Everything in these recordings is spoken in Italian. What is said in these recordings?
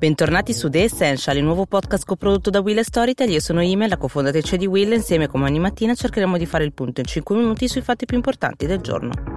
Bentornati su The Essential, il nuovo podcast coprodotto da Will e Storytel. Io sono Ime, la cofondatrice di Will. Insieme, come ogni mattina, cercheremo di fare il punto in 5 minuti sui fatti più importanti del giorno.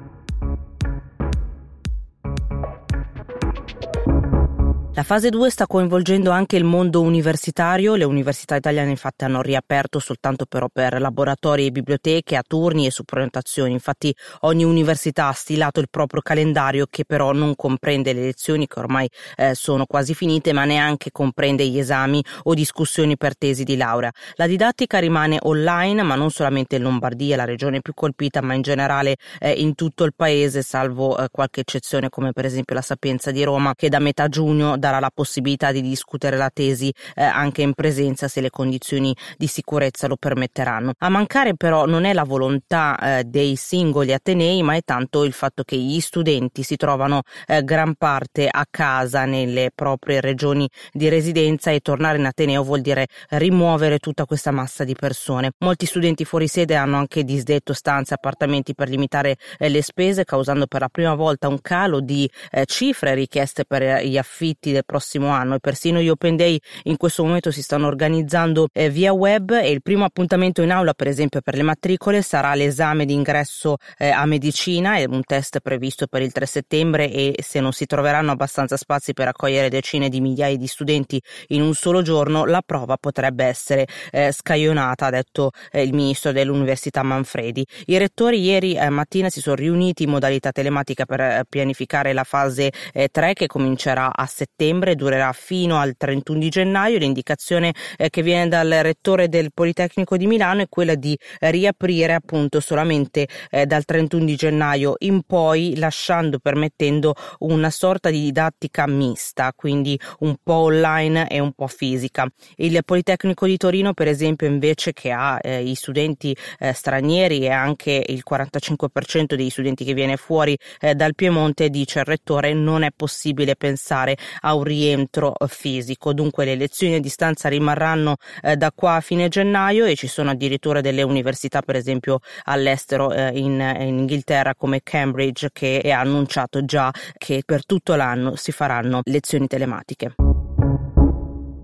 La fase 2 sta coinvolgendo anche il mondo universitario, le università italiane infatti hanno riaperto soltanto però per laboratori e biblioteche a turni e su prenotazioni, infatti ogni università ha stilato il proprio calendario che però non comprende le lezioni che ormai eh, sono quasi finite ma neanche comprende gli esami o discussioni per tesi di laurea. La didattica rimane online ma non solamente in Lombardia, la regione più colpita ma in generale eh, in tutto il paese salvo eh, qualche eccezione come per esempio la Sapienza di Roma che da metà giugno darà la possibilità di discutere la tesi eh, anche in presenza se le condizioni di sicurezza lo permetteranno. A mancare però non è la volontà eh, dei singoli atenei, ma è tanto il fatto che gli studenti si trovano eh, gran parte a casa nelle proprie regioni di residenza e tornare in ateneo vuol dire rimuovere tutta questa massa di persone. Molti studenti fuori sede hanno anche disdetto stanze e appartamenti per limitare eh, le spese, causando per la prima volta un calo di eh, cifre richieste per gli affitti del prossimo anno e persino gli Open Day in questo momento si stanno organizzando eh, via web e il primo appuntamento in aula per esempio per le matricole sarà l'esame di ingresso eh, a medicina è un test previsto per il 3 settembre e se non si troveranno abbastanza spazi per accogliere decine di migliaia di studenti in un solo giorno la prova potrebbe essere eh, scaglionata ha detto eh, il ministro dell'università Manfredi. I rettori ieri eh, mattina si sono riuniti in modalità telematica per eh, pianificare la fase 3 che comincerà a settembre settembre durerà fino al 31 di gennaio. L'indicazione eh, che viene dal rettore del Politecnico di Milano è quella di riaprire appunto solamente eh, dal 31 di gennaio in poi, lasciando, permettendo una sorta di didattica mista, quindi un po' online e un po' fisica. Il Politecnico di Torino, per esempio, invece che ha eh, i studenti eh, stranieri e anche il 45% degli studenti che viene fuori eh, dal Piemonte, dice il rettore, non è possibile pensare a un rientro fisico. Dunque le lezioni a distanza rimarranno eh, da qua a fine gennaio e ci sono addirittura delle università, per esempio all'estero eh, in, in Inghilterra come Cambridge, che ha annunciato già che per tutto l'anno si faranno lezioni telematiche.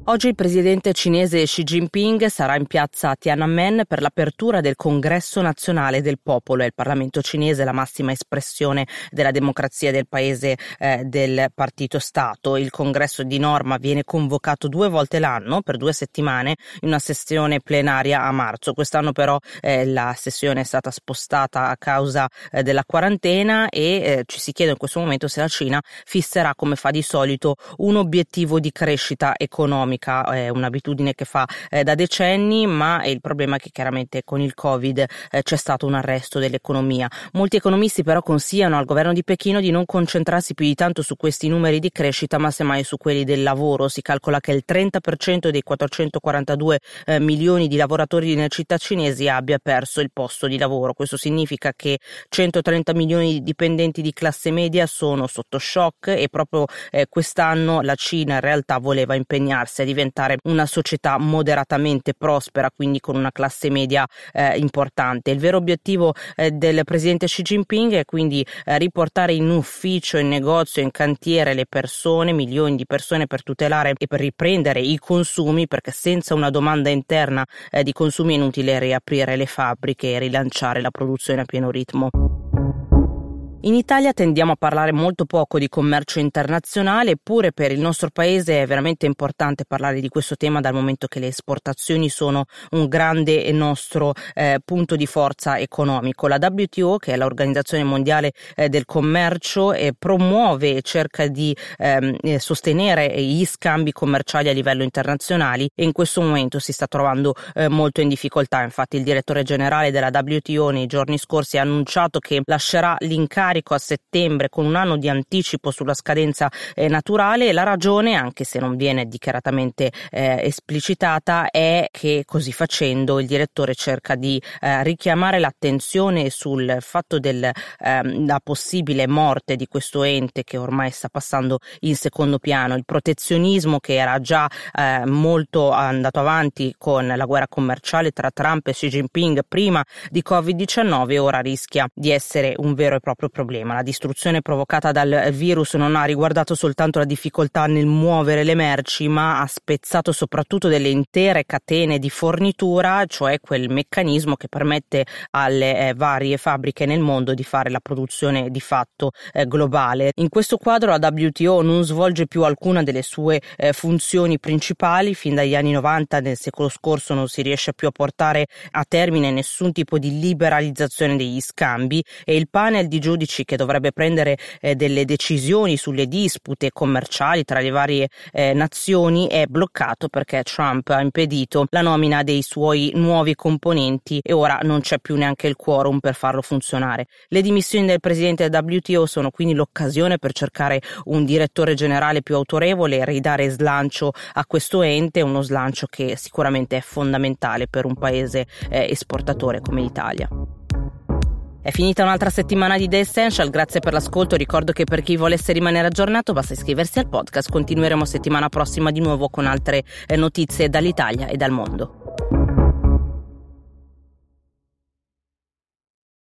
Oggi il presidente cinese Xi Jinping sarà in piazza Tiananmen per l'apertura del Congresso nazionale del popolo. È il Parlamento cinese la massima espressione della democrazia del paese eh, del partito Stato. Il congresso di norma viene convocato due volte l'anno per due settimane in una sessione plenaria a marzo. Quest'anno però eh, la sessione è stata spostata a causa eh, della quarantena e eh, ci si chiede in questo momento se la Cina fisserà come fa di solito un obiettivo di crescita economica economica è un'abitudine che fa eh, da decenni, ma il problema è che chiaramente con il Covid eh, c'è stato un arresto dell'economia. Molti economisti però consigliano al governo di Pechino di non concentrarsi più di tanto su questi numeri di crescita, ma semmai su quelli del lavoro. Si calcola che il 30% dei 442 eh, milioni di lavoratori nelle città cinesi abbia perso il posto di lavoro. Questo significa che 130 milioni di dipendenti di classe media sono sotto shock e proprio eh, quest'anno la Cina in realtà voleva impegnarsi a diventare una società moderatamente prospera, quindi con una classe media eh, importante. Il vero obiettivo eh, del presidente Xi Jinping è quindi eh, riportare in ufficio, in negozio, in cantiere le persone, milioni di persone per tutelare e per riprendere i consumi, perché senza una domanda interna eh, di consumi è inutile riaprire le fabbriche e rilanciare la produzione a pieno ritmo. In Italia tendiamo a parlare molto poco di commercio internazionale, eppure per il nostro paese è veramente importante parlare di questo tema dal momento che le esportazioni sono un grande nostro eh, punto di forza economico. La WTO, che è l'Organizzazione Mondiale eh, del Commercio, eh, promuove e cerca di ehm, eh, sostenere gli scambi commerciali a livello internazionale e in questo momento si sta trovando eh, molto in difficoltà. Infatti il direttore generale della WTO nei giorni scorsi ha annunciato che lascerà l'incarico carico a settembre con un anno di anticipo sulla scadenza eh, naturale e la ragione, anche se non viene dichiaratamente eh, esplicitata, è che così facendo il direttore cerca di eh, richiamare l'attenzione sul fatto della ehm, possibile morte di questo ente che ormai sta passando in secondo piano, il protezionismo che era già eh, molto andato avanti con la guerra commerciale tra Trump e Xi Jinping prima di Covid-19 ora rischia di essere un vero e proprio problema. La distruzione provocata dal virus non ha riguardato soltanto la difficoltà nel muovere le merci, ma ha spezzato soprattutto delle intere catene di fornitura, cioè quel meccanismo che permette alle eh, varie fabbriche nel mondo di fare la produzione di fatto eh, globale. In questo quadro la WTO non svolge più alcuna delle sue eh, funzioni principali, fin dagli anni 90 del secolo scorso non si riesce più a portare a termine nessun tipo di liberalizzazione degli scambi e il panel di giudici che dovrebbe prendere eh, delle decisioni sulle dispute commerciali tra le varie eh, nazioni è bloccato perché Trump ha impedito la nomina dei suoi nuovi componenti e ora non c'è più neanche il quorum per farlo funzionare. Le dimissioni del presidente del WTO sono quindi l'occasione per cercare un direttore generale più autorevole e ridare slancio a questo ente, uno slancio che sicuramente è fondamentale per un paese eh, esportatore come l'Italia. È finita un'altra settimana di The Essential, grazie per l'ascolto. Ricordo che per chi volesse rimanere aggiornato basta iscriversi al podcast. Continueremo settimana prossima di nuovo con altre eh, notizie dall'Italia e dal mondo.